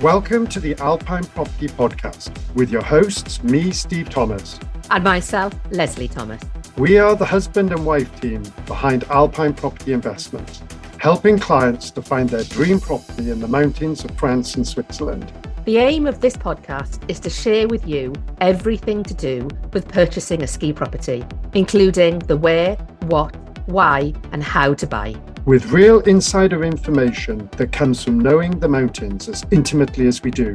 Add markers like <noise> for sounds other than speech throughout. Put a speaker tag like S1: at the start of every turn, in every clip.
S1: Welcome to the Alpine Property Podcast with your hosts, me, Steve Thomas.
S2: And myself, Lesley Thomas.
S1: We are the husband and wife team behind Alpine Property Investments, helping clients to find their dream property in the mountains of France and Switzerland.
S2: The aim of this podcast is to share with you everything to do with purchasing a ski property, including the where, what, why, and how to buy
S1: with real insider information that comes from knowing the mountains as intimately as we do.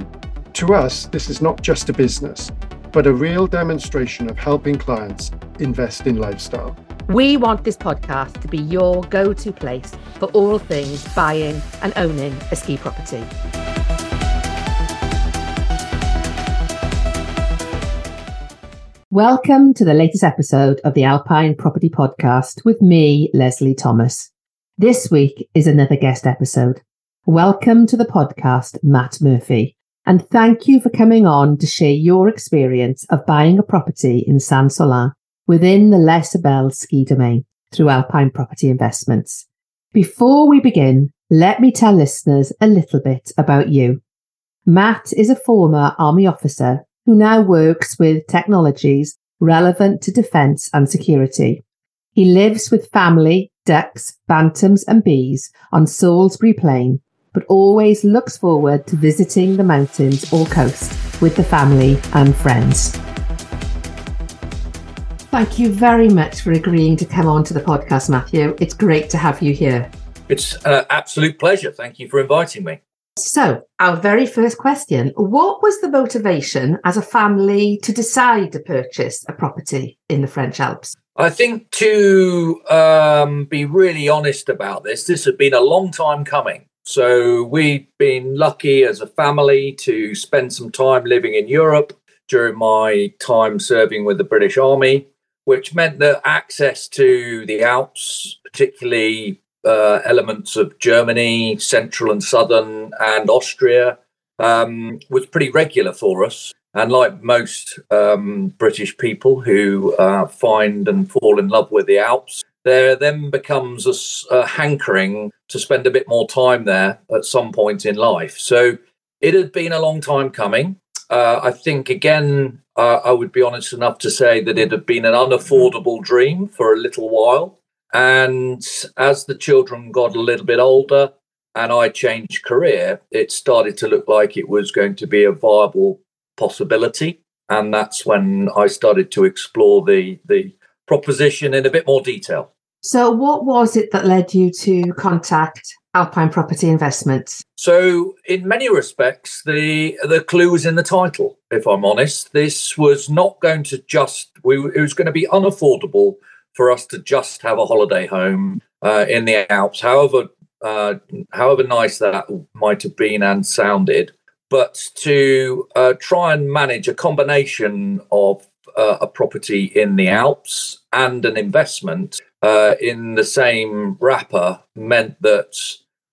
S1: To us, this is not just a business, but a real demonstration of helping clients invest in lifestyle.
S2: We want this podcast to be your go to place for all things buying and owning a ski property. Welcome to the latest episode of the Alpine Property Podcast with me, Lesley Thomas. This week is another guest episode. Welcome to the podcast, Matt Murphy, and thank you for coming on to share your experience of buying a property in Saint Sorlin within the Les Sybelles ski domain through Alpine Property Investments. Before we begin, let me tell listeners a little bit about you. Matt is a former Army officer who now works with technologies relevant to defence and security. He lives with family ducks, bantams, and bees on Salisbury Plain, but always looks forward to visiting the mountains or coast with the family and friends. Thank you very much for agreeing to come on to the podcast, Matthew. It's great to have you here.
S3: It's an absolute pleasure. Thank you for inviting me.
S2: So, our very first question What was the motivation as a family to decide to purchase a property in the French Alps?
S3: I think to um, be really honest about this, this has been a long time coming. So we've been lucky as a family to spend some time living in Europe during my time serving with the British Army, which meant that access to the Alps, particularly uh, elements of Germany, central and southern, and Austria, um, was pretty regular for us. And like most um, British people who uh, find and fall in love with the Alps, there then becomes a, a, hankering to spend a bit more time there at some point in life. So it had been a long time coming. Uh, I think, again, uh, I would be honest enough to say that it had been an unaffordable dream for a little while. And as the children got a little bit older and I changed career, it started to look like it was going to be a viable possibility. And that's when I started to explore the, the proposition in a bit more detail.
S2: So, what was it that led you to contact Alpine Property Investments?
S3: So, in many respects, the the clue was in the title. If I'm honest, this was not going to just we it was going to be unaffordable for us to just have a holiday home uh, in the Alps. However, uh, however nice that might have been and sounded, but to uh, try and manage a combination of uh, a property in the Alps and an investment uh, in the same wrapper meant that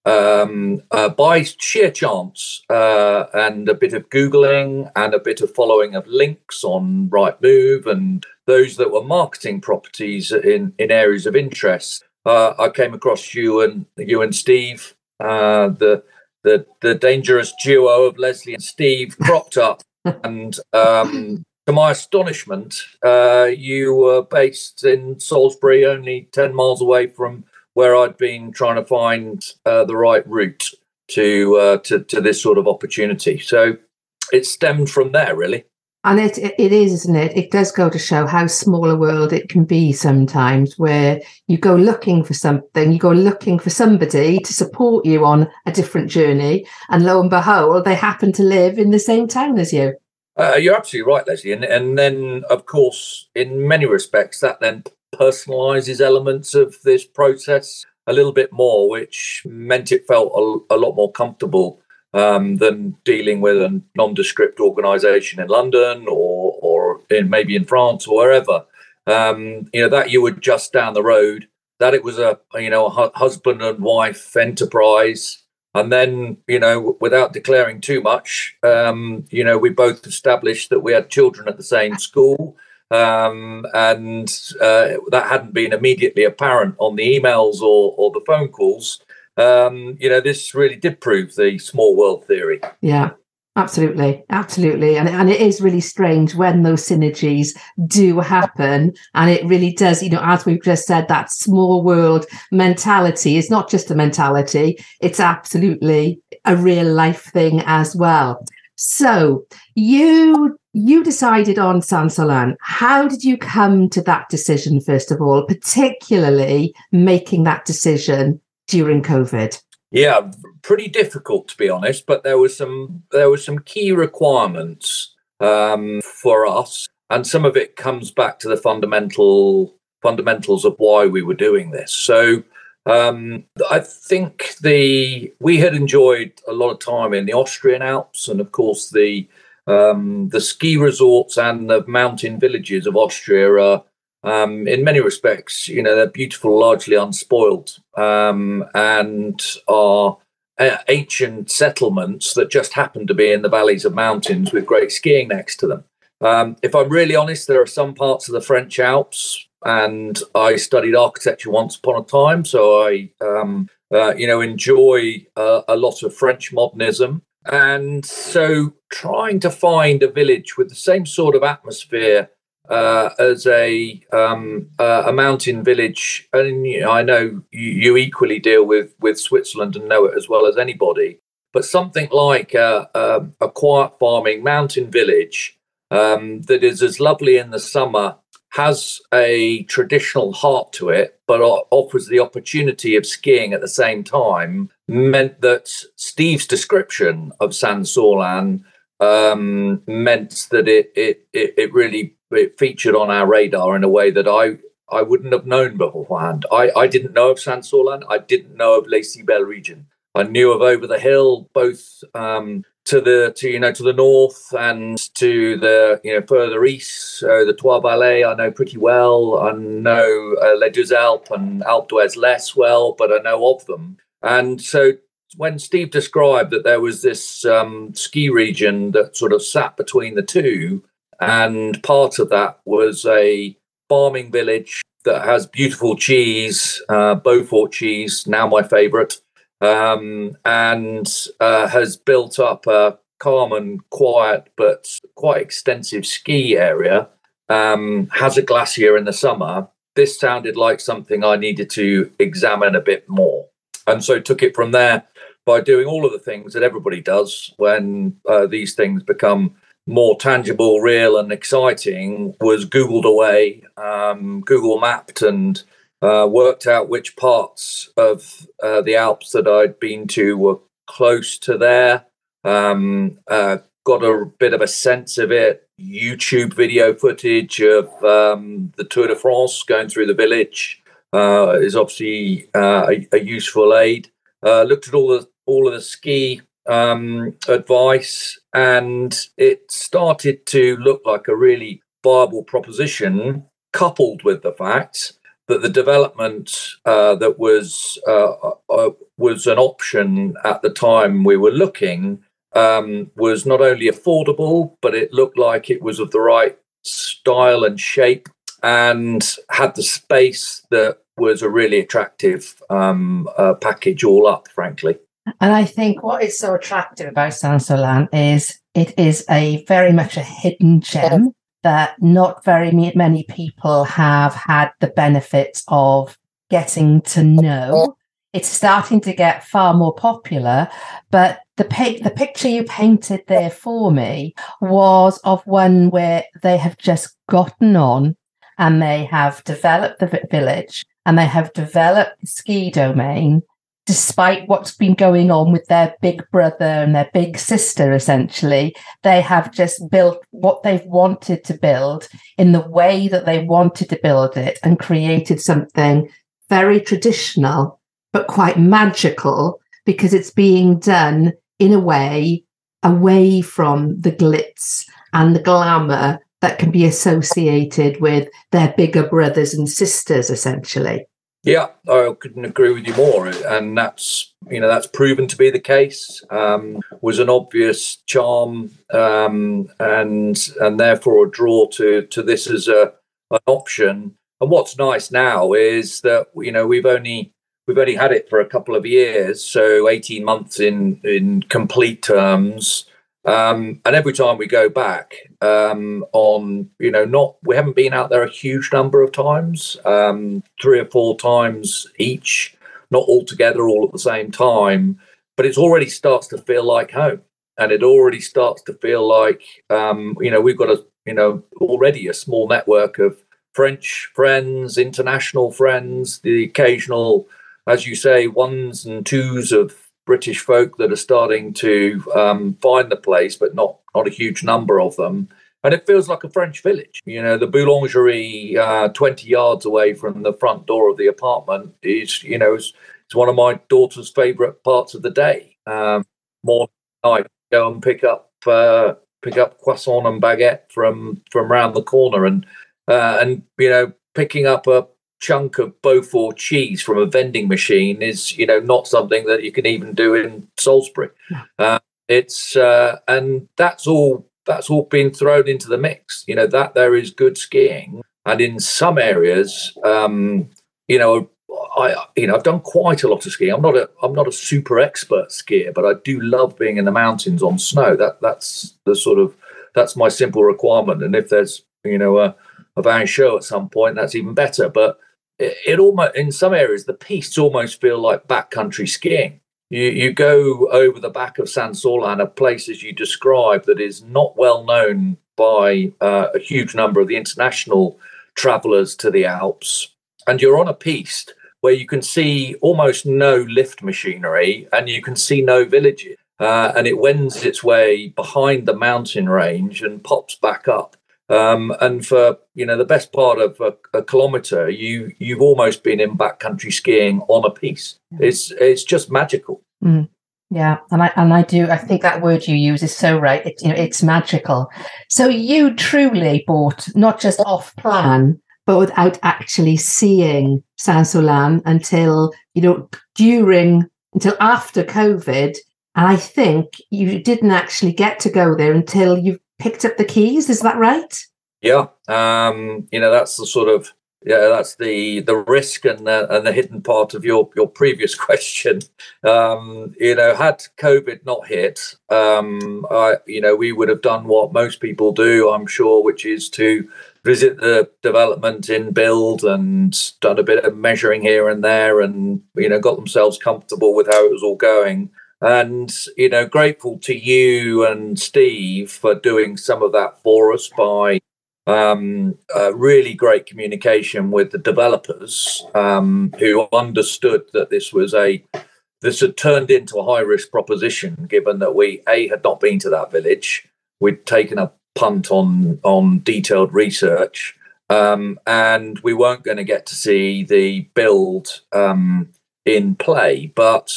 S3: um, uh, by sheer chance uh, and a bit of Googling and a bit of following of links on Rightmove and those that were marketing properties in, in areas of interest, uh, I came across you and you and Steve, the the the dangerous duo of Lesley and Steve cropped up, <laughs> and um, to my astonishment, uh, you were based in Salisbury, only ten miles away from where I'd been trying to find uh, the right route to, uh, to to this sort of opportunity. So it stemmed from there, really.
S2: And it it is, isn't it? It does go to show how small a world it can be sometimes, where you go looking for something, you go looking for somebody to support you on a different journey, and lo and behold, they happen to live in the same town as you.
S3: Uh, you're absolutely right, Lesley. And and then, of course, in many respects, that then personalizes elements of this process a little bit more, which meant it felt a, a lot more comfortable um, than dealing with a nondescript organisation in London or or in maybe in France or wherever. Um, you know that you were just down the road. That it was a you know a husband and wife enterprise. And then, you know, without declaring too much, um, you know, we both established that we had children at the same school. Um, and uh, that hadn't been immediately apparent on the emails or, or the phone calls um, you know, this really did prove the small world theory.
S2: Yeah. Absolutely, absolutely, and and it is really strange when those synergies do happen, and it really does. You know, as we've just said, that small world mentality is not just a mentality; it's absolutely a real life thing as well. So you you decided on Saint Sorlin. How did you come to that decision? First of all, particularly making that decision during COVID.
S3: Yeah, pretty difficult to be honest, but there was some there were some key requirements um, for us, and some of it comes back to the fundamental fundamentals of why we were doing this. So um, I think the we had enjoyed a lot of time in the Austrian Alps, and of course the um, the ski resorts and the mountain villages of Austria are um, in many respects, you know, they're beautiful, largely unspoiled, um, and are uh, ancient settlements that just happen to be in the valleys of mountains with great skiing next to them. Um, if I'm really honest, there are some parts of the French Alps, and I studied architecture once upon a time, so I, um, uh, you know, enjoy uh, a lot of French modernism. And so, trying to find a village with the same sort of atmosphere uh, as a um, uh, a mountain village, and you know, I know you, you, equally deal with with Switzerland and know it as well as anybody. But something like a, a, a quiet farming mountain village um, that is as lovely in the summer, has a traditional heart to it, but offers the opportunity of skiing at the same time, meant that Steve's description of Saint Sorlin um, meant that it it it really it featured on our radar in a way that I I wouldn't have known beforehand. I, I didn't know of Saint Sorlin. I didn't know of Les Sybelles region. I knew of Over the Hill, both um, to the to you know to the north and to the you know further east. So the Trois Vallées I know pretty well. I know uh, Les Deux Alpes and Alpe d'Huez less well, but I know of them. And so when Steve described that there was this um, ski region that sort of sat between the two, and part of that was a farming village that has beautiful cheese, uh, Beaufort cheese, now my favorite, um, and uh, has built up a calm and quiet but quite extensive ski area. Um, has a glacier in the summer. This sounded like something I needed to examine a bit more. And so took it from there by doing all of the things that everybody does when uh, these things become more tangible, real, and exciting was Googled away, um, Google mapped, and uh, worked out which parts of uh, the Alps that I'd been to were close to there. Um, uh, got a bit of a sense of it. YouTube video footage of um, the Tour de France going through the village uh, is obviously uh, a, a, useful aid. Uh, looked at all the all of the ski um, advice, and it started to look like a really viable proposition, coupled with the fact that the development uh, that was uh, uh, was an option at the time we were looking um, was not only affordable, but it looked like it was of the right style and shape, and had the space that was a really attractive um, uh, package all up, frankly.
S2: And I think what is so attractive about Saint Sorlin is it is a very much a hidden gem that not very many people have had the benefits of getting to know. It's starting to get far more popular, but the the picture you painted there for me was of one where they have just gotten on and they have developed the village and they have developed the ski domain despite what's been going on with their big brother and their big sister, essentially, they have just built what they've wanted to build in the way that they wanted to build it and created something very traditional, but quite magical because it's being done in a way away from the glitz and the glamour that can be associated with their bigger brothers and sisters, essentially.
S3: Yeah, I couldn't agree with you more, and that's you know that's proven to be the case. Um, was an obvious charm, um, and and therefore a draw to to this as a an option. And what's nice now is that you know we've only we've only had it for a couple of years, so eighteen months in in complete terms. Um, and every time we go back um, on, you know, not we haven't been out there a huge number of times, um, three or four times each, not all together, all at the same time, but it already starts to feel like home, and it already starts to feel like, um, you know, we've got a, you know, already a small network of French friends, international friends, the occasional, as you say, ones and twos of British folk that are starting to um, find the place, but not not a huge number of them. And it feels like a French village. You know, the boulangerie, uh, 20 yards away from the front door of the apartment, is, you know, it's, it's one of my daughter's favorite parts of the day. Um, more night, go and pick up uh, pick up croissant and baguette from from around the corner, and uh, and you know, picking up a chunk of Beaufort cheese from a vending machine is, you know, not something that you can even do in Salisbury. Uh, it's uh, and that's all that's all been thrown into the mix. You know that there is good skiing, and in some areas, um, you know, I you know I've done quite a lot of skiing. I'm not a I'm not a super expert skier, but I do love being in the mountains on snow. That that's the sort of that's my simple requirement. And if there's you know a, a vin chaud at some point, that's even better. But it, it almost in some areas the pistes almost feel like backcountry skiing. You you go over the back of Saint Sorlin, a place as you describe that is not well known by uh, a huge number of the international travelers to the Alps, and you're on a piste where you can see almost no lift machinery and you can see no villages. Uh, and it wends its way behind the mountain range and pops back up. Um, and for you know the best part of a, a, kilometer, you you've almost been in backcountry skiing on a piste. It's it's just magical.
S2: Mm. Yeah, and I and I do. I think that word you use is so right. It, you know, it's magical. So you truly bought not just off plan, but without actually seeing Saint Sorlin until you know during until after COVID. And I think you didn't actually get to go there until you picked up the keys. Is that right?
S3: Yeah, um, you know that's the sort of yeah that's the the risk and the, and the hidden part of your your previous <laughs> question. Um, you know, had COVID not hit, um, I, you know, we would have done what most people do, I'm sure, which is to visit the development in build and done a bit of measuring here and there, and you know, got themselves comfortable with how it was all going and you know grateful to you and steve for doing some of that for us by um, uh, really great communication with the developers um, who understood that this was a this had turned into a high risk proposition given that we a had not been to that village. We'd taken a punt on on detailed research. Um, and we weren't going to get to see the build um, in play. But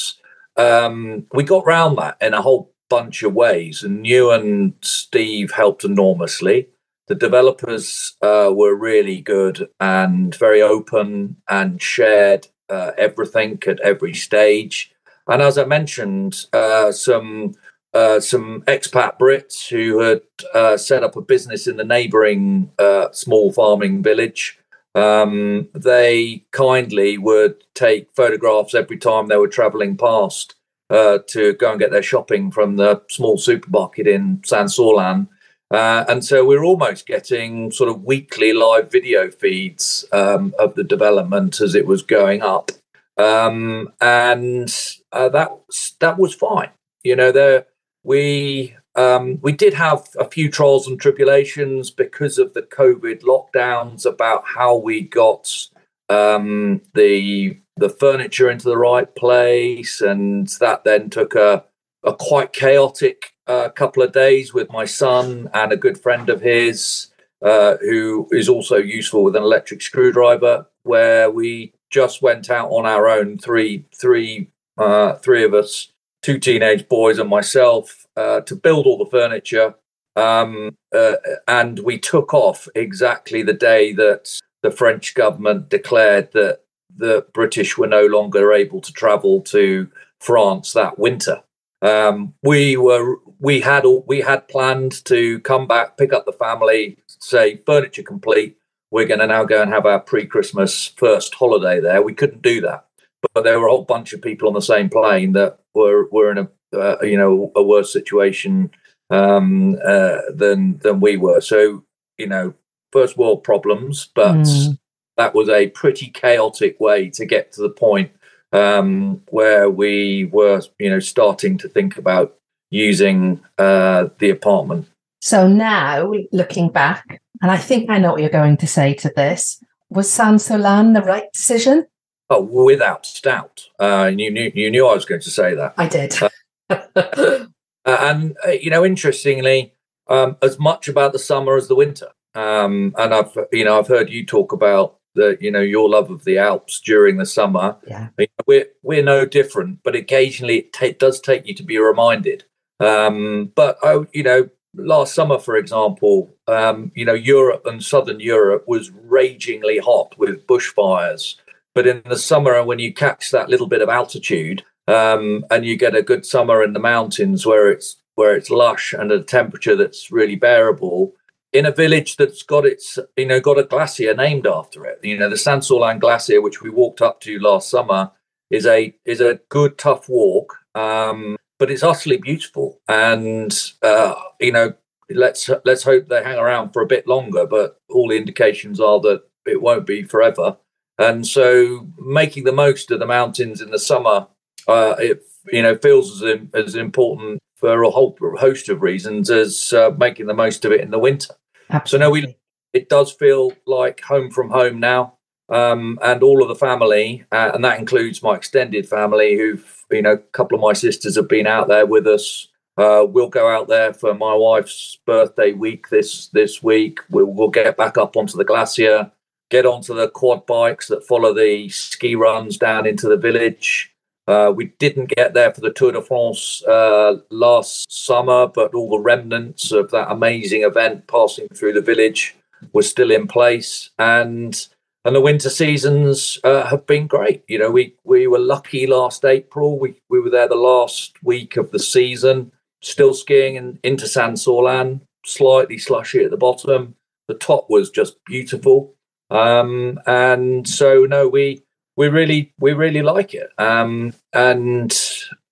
S3: um, we got round that in a whole bunch of ways, and you and Steve helped enormously. The developers uh, were really good and very open and shared uh, everything at every stage. And as I mentioned, uh, some uh, some expat Brits who had uh, set up a business in the neighbouring uh, small farming village um, they kindly would take photographs every time they were traveling past uh, to go and get their shopping from the small supermarket in Saint Sorlin. Uh, and so we're almost getting sort of weekly live video feeds um, of the development as it was going up. Um, and uh, that that was fine. You know, there we um, we did have a few trials and tribulations because of the COVID lockdowns about how we got um, the the furniture into the right place, and that then took a a quite chaotic uh, couple of days with my son and a good friend of his uh, who is also useful with an electric screwdriver, where we just went out on our own, three three uh, three of us, two teenage boys and myself, uh, to build all the furniture. Um, uh, and we took off exactly the day that the French government declared that the British were no longer able to travel to France that winter. Um, we were we had we had planned to come back, pick up the family, say furniture complete. We're going to now go and have our pre-Christmas first holiday there. We couldn't do that, but there were a whole bunch of people on the same plane that were were in a uh, you know a worse situation um, uh, than than we were. So you know, first world problems, but mm. that was a pretty chaotic way to get to the point um, where we were, you know, starting to think about using uh, the apartment.
S2: So now, looking back, and I think I know what you're going to say to this, was Saint Sorlin the right decision?
S3: Oh, without doubt. Uh, you knew you knew I was going to say that.
S2: I did.
S3: uh, <laughs> and uh, you know, interestingly, um, as much about the summer as the winter. Um, and I've you know I've heard you talk about the you know your love of the Alps during the summer.
S2: Yeah,
S3: we're we're no different, but occasionally it does take you to be reminded. Um, but I, you know, last summer, for example, um, you know, Europe and Southern Europe was ragingly hot with bushfires. But in the summer, when you catch that little bit of altitude, um, and you get a good summer in the mountains where it's where it's lush and a temperature that's really bearable, in a village that's got its you know got a glacier named after it. You know, the Saint Sorlin Glacier, which we walked up to last summer, is a is a good tough walk. Um, but it's utterly beautiful. And uh, you know, let's let's hope they hang around for a bit longer. But all the indications are that it won't be forever. And so, making the most of the mountains in the summer, uh, it you know feels as as important for a whole host of reasons as uh, making the most of it in the winter.
S2: Absolutely.
S3: So, no, we it does feel like home from home now. Um, and all of the family, uh, and that includes my extended family, who've you know, a couple of my sisters have been out there with us. Uh, we'll go out there for my wife's birthday week this this week. We'll, we'll get back up onto the glacier, get onto the quad bikes that follow the ski runs down into the village. Uh, we didn't get there for the Tour de France uh, last summer, but all the remnants of that amazing event passing through the village were still in place. And and the winter seasons uh, have been great. You know, we we were lucky last April. We we were there the last week of the season, still skiing in, into Saint Sorlin, slightly slushy at the bottom. The top was just beautiful, um, and so no, we we really we really like it. Um, and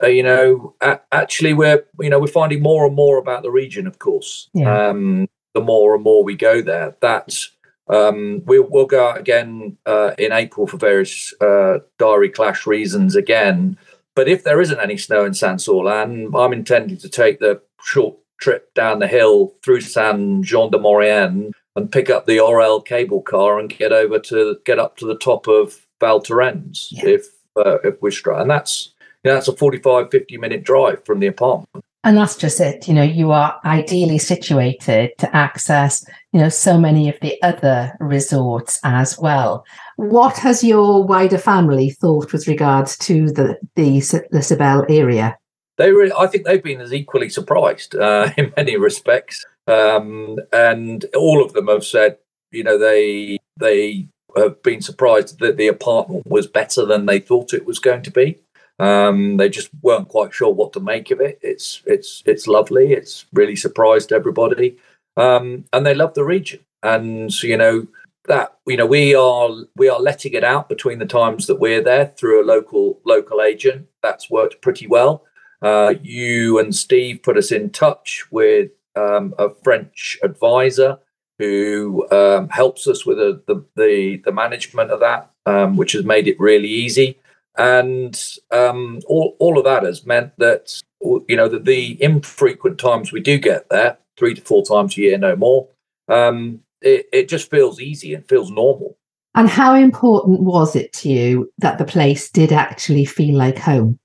S3: uh, you know, a- actually, we're you know we're finding more and more about the region. Of course, yeah. um, the more and more we go there, that's um, we'll, we'll go out again uh, in April for various uh, diary clash reasons again. But if there isn't any snow in Saint Sorlin, I'm intending to take the short trip down the hill through Saint Jean de Maurienne and pick up the Orelle cable car and get over to get up to the top of Val Thorens yeah. if uh, if we're straight. And that's you know, that's a 45, 50 minute drive from the apartment.
S2: And that's just it. You know, you are ideally situated to access, you know, so many of the other resorts as well. What has your wider family thought with regards to the the, the Sybelles area?
S3: They really, I think they've been as equally surprised uh, <laughs> in many respects, um, and all of them have said, you know, they they have been surprised that the apartment was better than they thought it was going to be. Um, they just weren't quite sure what to make of it. It's it's it's lovely. It's really surprised everybody, um, and they love the region. And you know that you know we are we are letting it out between the times that we're there through a local local agent. That's worked pretty well. Uh, you and Steve put us in touch with um, a French advisor who um, helps us with the, the, the management of that, um, which has made it really easy and um, all all of that has meant that you know that the infrequent times we do get there, three to four times a year, no more, um, it, it just feels easy and feels normal.
S2: And how important was it to you that the place did actually feel like home?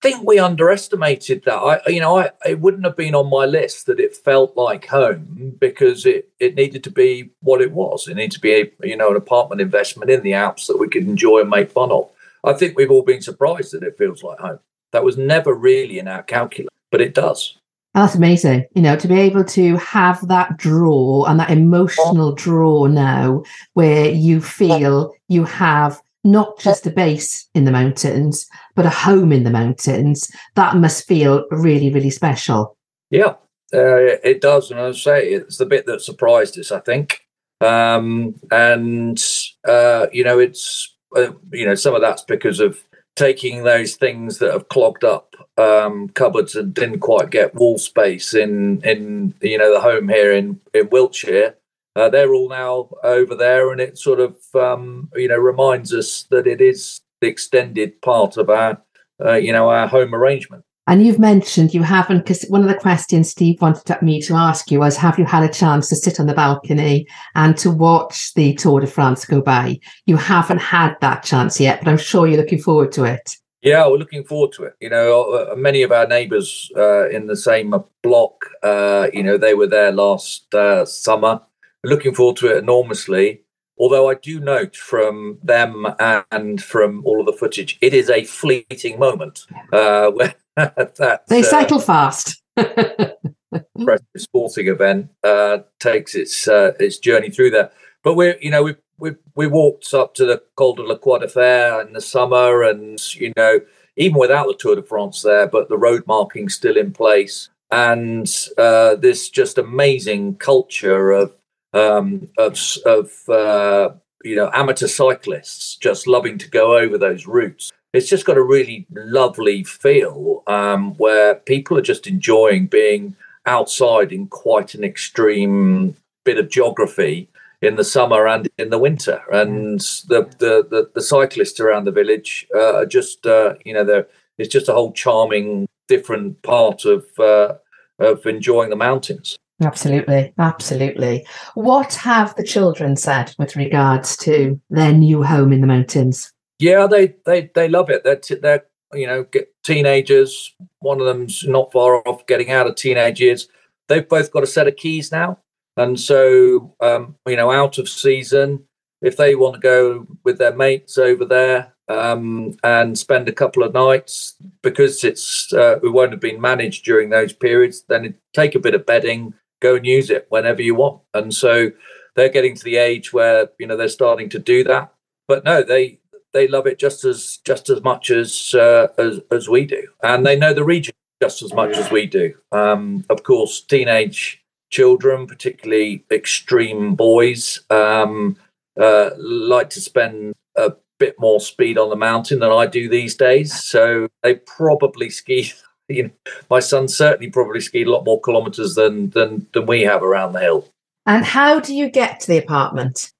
S3: Think we underestimated that. I, you know, I, it wouldn't have been on my list that it felt like home because it, it needed to be what it was. It needed to be, a, you know, an apartment investment in the Alps that we could enjoy and make fun of. I think we've all been surprised that it feels like home. That was never really in our calculus, but it does.
S2: That's amazing. You know, to be able to have that draw and that emotional draw now where you feel you have not just a base in the mountains, but a home in the mountains, that must feel really, really special.
S3: Yeah, uh, it does. And I say it's the bit that surprised us, I think. Um, and, uh, you know, it's uh, you know, some of that's because of taking those things that have clogged up um, cupboards and didn't quite get wall space in in you know the home here in in Wiltshire. Uh, they're all now over there, and it sort of um, you know reminds us that it is the extended part of our uh, you know our home arrangement.
S2: And you've mentioned you haven't, because one of the questions Steve wanted me to ask you was Have you had a chance to sit on the balcony and to watch the Tour de France go by? You haven't had that chance yet, but I'm sure you're looking forward to it.
S3: Yeah, we're looking forward to it. You know, uh, many of our neighbours uh, in the same block, uh, you know, they were there last uh, summer. Looking forward to it enormously. Although I do note from them and from all of the footage, it is a fleeting moment uh, <laughs>
S2: that they uh, cycle fast. <laughs>
S3: sporting event uh, takes its uh, its journey through there. But we're you know we we we walked up to the Col de la Croix de Fer in the summer, and you know even without the Tour de France there, but the road marking still in place, and uh, this just amazing culture of um, of of uh, you know amateur cyclists just loving to go over those routes it's just got a really lovely feel um, where people are just enjoying being outside in quite an extreme bit of geography in the summer and in the winter. And the the the, the cyclists around the village uh, are just uh, you know there it's just a whole charming different part of uh, of enjoying the mountains.
S2: Absolutely, absolutely. What have the children said with regards to their new home in the mountains?
S3: Yeah, they they they love it. They're t- they're you know teenagers. One of them's not far off getting out of teenage years. They've both got a set of keys now, and so um, you know, out of season, if they want to go with their mates over there um, and spend a couple of nights because it's uh, it won't have been managed during those periods, then take a bit of bedding, go and use it whenever you want. And so they're getting to the age where you know they're starting to do that. But no, they they love it just as just as much as uh, as, as we do, and they know the region just as much as we do. Um, of course, teenage children, particularly extreme boys, um, uh, like to spend a bit more speed on the mountain than I do these days. So they probably <laughs> ski. You know, my son certainly probably skied a lot more kilometres than than than we have around the hill.
S2: And how do you get to the apartment?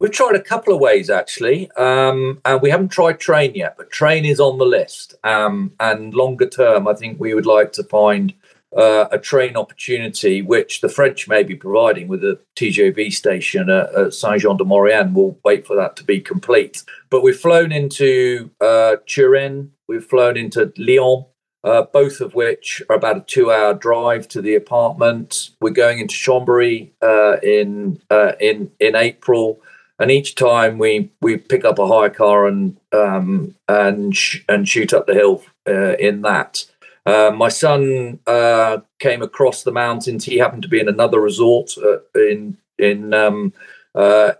S3: We've tried a couple of ways actually, um, and we haven't tried train yet, but train is on the list. Um, and longer term, I think we would like to find uh, a train opportunity, which the French may be providing with a TGV station at, at Saint Jean de Maurienne. We'll wait for that to be complete. But we've flown into uh, Turin, we've flown into Lyon, uh, both of which are about a two-hour drive to the apartment. We're going into Chambéry uh, in uh, in in April and each time we we pick up a hire car and um, and sh- and shoot up the hill uh, in that. Uh, my son uh, came across the mountains. He happened to be in another resort in in um,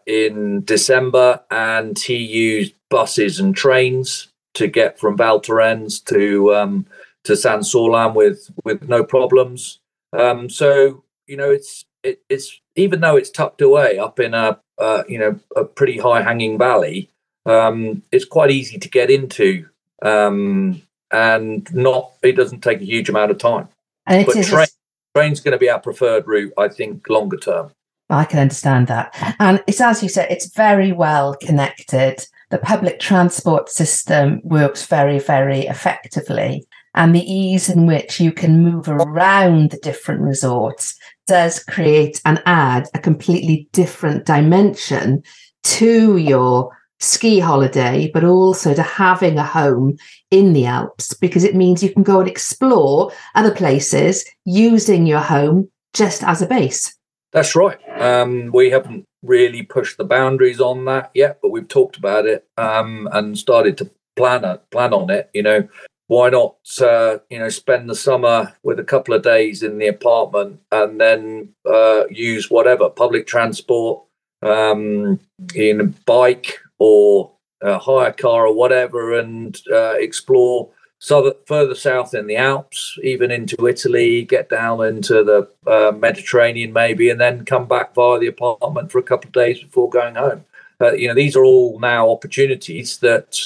S3: in December, and he used buses and trains to get from Val Thorens to um, to Saint Sorlin with with no problems. Um, so you know, it's it, it's even though it's tucked away up in a uh, you know a pretty high hanging valley, um, it's quite easy to get into, um, and not it doesn't take a huge amount of time.
S2: And but
S3: train, a... train's going to be our preferred route, I think, longer term.
S2: I can understand that, and it's as you said, it's very well connected. The public transport system works very, very effectively and the ease in which you can move around the different resorts does create and add a completely different dimension to your ski holiday, but also to having a home in the Alps because it means you can go and explore other places using your home just as a base.
S3: That's right. Um, we haven't really pushed the boundaries on that yet, but we've talked about it um, and started to plan a, plan on it. You know, why not uh, you know spend the summer with a couple of days in the apartment and then uh, use whatever public transport um, in a bike or a hire car or whatever and uh, explore southern, further south in the Alps, even into Italy, get down into the uh, Mediterranean maybe, and then come back via the apartment for a couple of days before going home. Uh, you know, these are all now opportunities that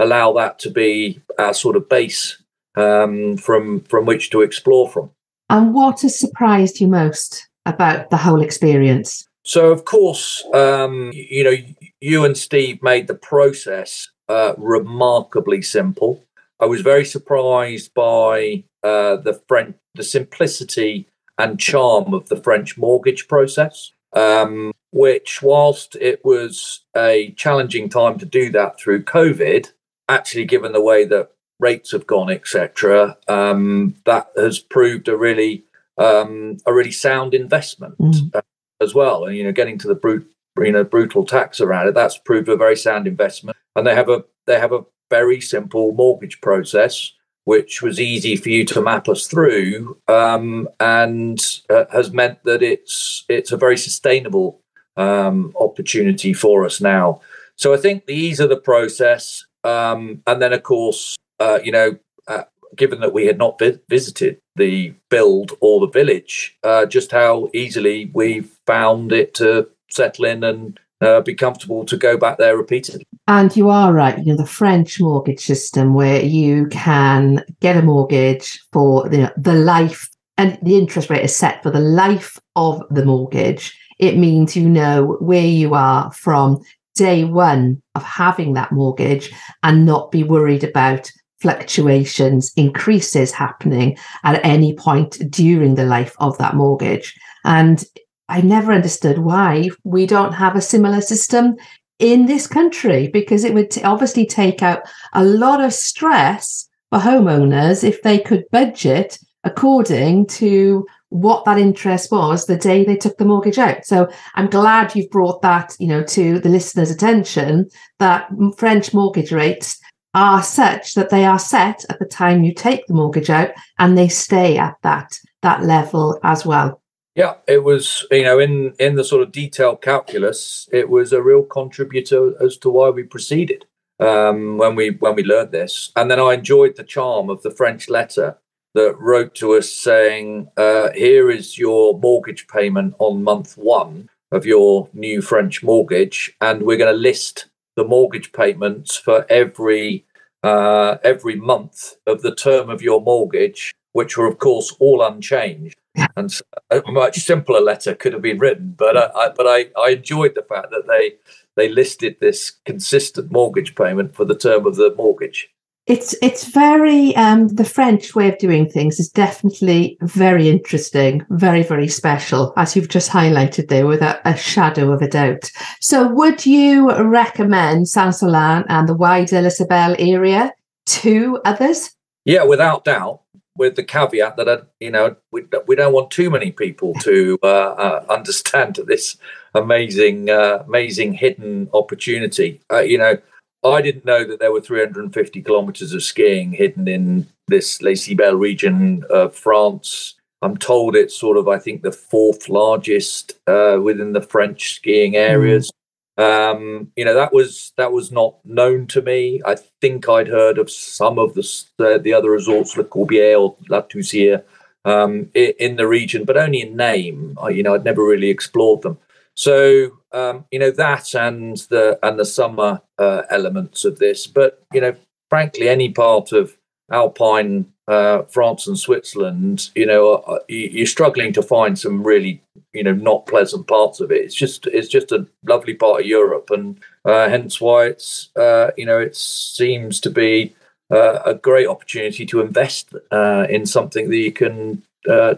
S3: allow that to be our sort of base um, from from which to explore from.
S2: And what has surprised you most about the whole experience?
S3: So, of course, um, you know, you and Steve made the process uh, remarkably simple. I was very surprised by uh, the French, the simplicity and charm of the French mortgage process. Um, which, whilst it was a challenging time to do that through COVID, actually, given the way that rates have gone, etc., um, that has proved a really um, a really sound investment mm. uh, as well. And you know, getting to the brute, you know, brutal tax around it, that's proved a very sound investment. And they have a they have a very simple mortgage process, which was easy for you to map us through, um, and uh, has meant that it's it's a very sustainable um, opportunity for us now. So I think the ease of the process, um, and then of course, uh, you know, uh, given that we had not vi- visited the build or the village, uh, just how easily we found it to settle in and uh, be comfortable to go back there repeatedly.
S2: And you are right. You know, the French mortgage system where you can get a mortgage for know, the life and the interest rate is set for the life of the mortgage. It means you know where you are from day one of having that mortgage and not be worried about fluctuations, increases happening at any point during the life of that mortgage. And I never understood why we don't have a similar system in this country because it would t- obviously take out a lot of stress for homeowners if they could budget according to what that interest was the day they took the mortgage out. So I'm glad you've brought that, you know, to the listeners' attention that French mortgage rates are such that they are set at the time you take the mortgage out and they stay at that that level as well.
S3: Yeah, it was you know in in the sort of detailed calculus, it was a real contributor as to why we proceeded um, when we when we learned this, and then I enjoyed the charm of the French letter that wrote to us saying, uh, "Here is your mortgage payment on month one of your new French mortgage, and we're going to list the mortgage payments for every uh, every month of the term of your mortgage, which were of course all unchanged. And a much simpler letter could have been written, but I, I but I, I enjoyed the fact that they they listed this consistent mortgage payment for the term of the mortgage.
S2: It's it's very um, the French way of doing things is definitely very interesting, very very special, as you've just highlighted there, without a shadow of a doubt. So, would you recommend Saint Sorlin and the wider Les Sybelles area to others?
S3: Yeah, without doubt. With the caveat that uh, you know we, we don't want too many people to uh, uh, understand <laughs> this amazing uh, amazing hidden opportunity. Uh, you know I didn't know that there were 350 kilometers of skiing hidden in this Les Sybelles region of France. I'm told it's sort of, I think, the fourth largest uh, within the French skiing areas. Mm. Um, you know, that was that was not known to me. I think I'd heard of some of the uh, the other resorts, Le Corbier or La Toussuire, um, in, in the region, but only in name. I, you know, I'd never really explored them. So um, you know that and the and the summer uh, elements of this, but you know, frankly, any part of Alpine uh, France and Switzerland, you know, uh, you're struggling to find some really, you know, not pleasant parts of it. It's just it's just a lovely part of Europe, and uh, hence why it's uh, you know it seems to be uh, a great opportunity to invest uh, in something that you can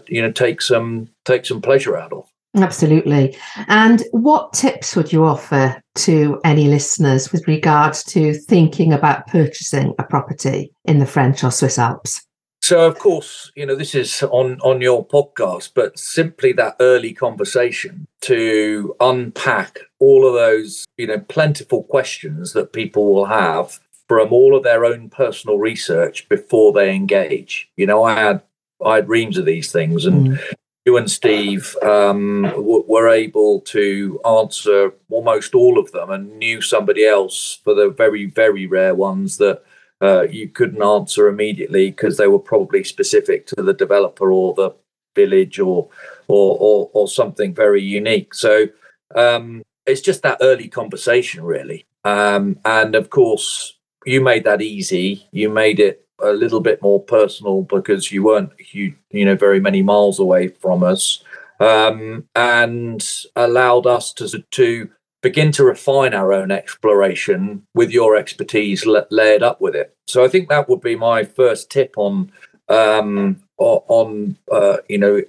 S3: you know take some take some pleasure out of.
S2: Absolutely. And what tips would you offer to any listeners with regard to thinking about purchasing a property in the French or Swiss Alps?
S3: So, of course, you know, this is on, on your podcast, but simply that early conversation to unpack all of those, you know, plentiful questions that people will have from all of their own personal research before they engage. You know, I had I had reams of these things, and mm you and Steve um, w- were able to answer almost all of them and knew somebody else for the very, very rare ones that uh, you couldn't answer immediately because they were probably specific to the developer or the village or or, or, or something very unique. So um, it's just that early conversation, really. Um, and of course, you made that easy. You made it a little bit more personal because you weren't you you know very many miles away from us, um, and allowed us to to begin to refine our own exploration with your expertise la- layered up with it. So I think that would be my first tip on um, on uh, you know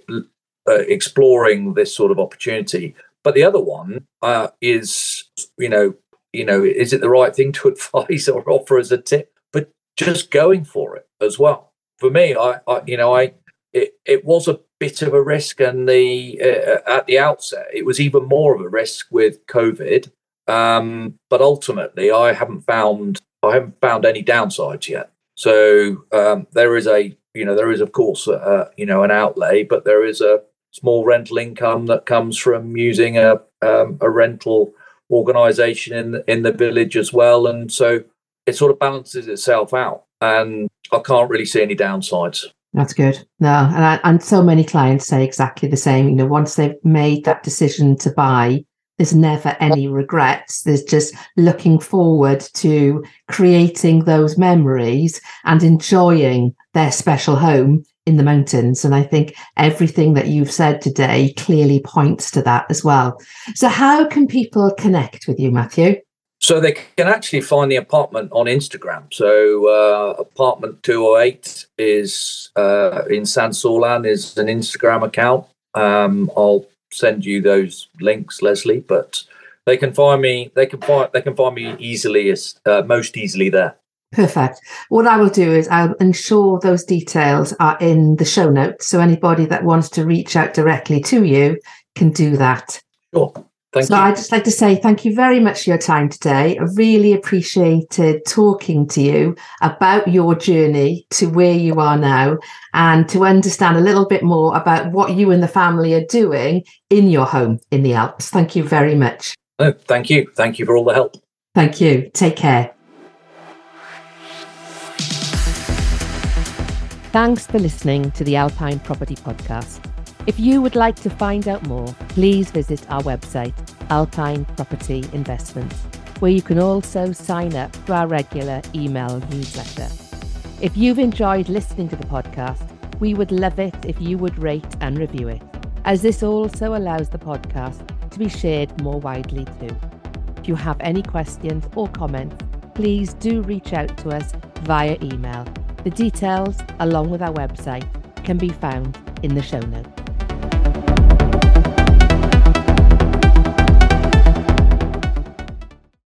S3: uh, exploring this sort of opportunity. But the other one uh, is you know you know is it the right thing to <laughs> advise or offer as a tip? Just going for it as well. For me, I, I you know I it, it was a bit of a risk, and the uh, at the outset, it was even more of a risk with COVID. Um, but ultimately, I haven't found I haven't found any downsides yet. So um, there is a you know there is of course uh, you know an outlay, but there is a small rental income that comes from using a um, a rental organization in in the village as well, and so it sort of balances itself out. And I can't really see any downsides.
S2: That's good. No, and I, and so many clients say exactly the same. You know, once they've made that decision to buy, there's never any regrets. There's just looking forward to creating those memories and enjoying their special home in the mountains. And I think everything that you've said today clearly points to that as well. So, how can people connect with you, Matthew?
S3: So they can actually find the apartment on Instagram. So uh, apartment 208 is uh, in Saint Sorlin is an Instagram account. Um, I'll send you those links, Lesley, but they can find me. They can find they can find me easily uh, most easily there.
S2: Perfect. What I will do is I'll ensure those details are in the show notes, so anybody that wants to reach out directly to you can do that.
S3: Sure. Thank
S2: so
S3: you.
S2: I'd just like to say thank you very much for your time today. I really appreciated talking to you about your journey to where you are now and to understand a little bit more about what you and the family are doing in your home in the Alps. Thank you very much.
S3: Oh, thank you. Thank you for all the help.
S2: Thank you. Take care. Thanks for listening to the Alpine Property Podcast. If you would like to find out more, please visit our website, Alpine Property Investments, where you can also sign up to our regular email newsletter. If you've enjoyed listening to the podcast, we would love it if you would rate and review it, as this also allows the podcast to be shared more widely too. If you have any questions or comments, please do reach out to us via email. The details, along with our website, can be found in the show notes.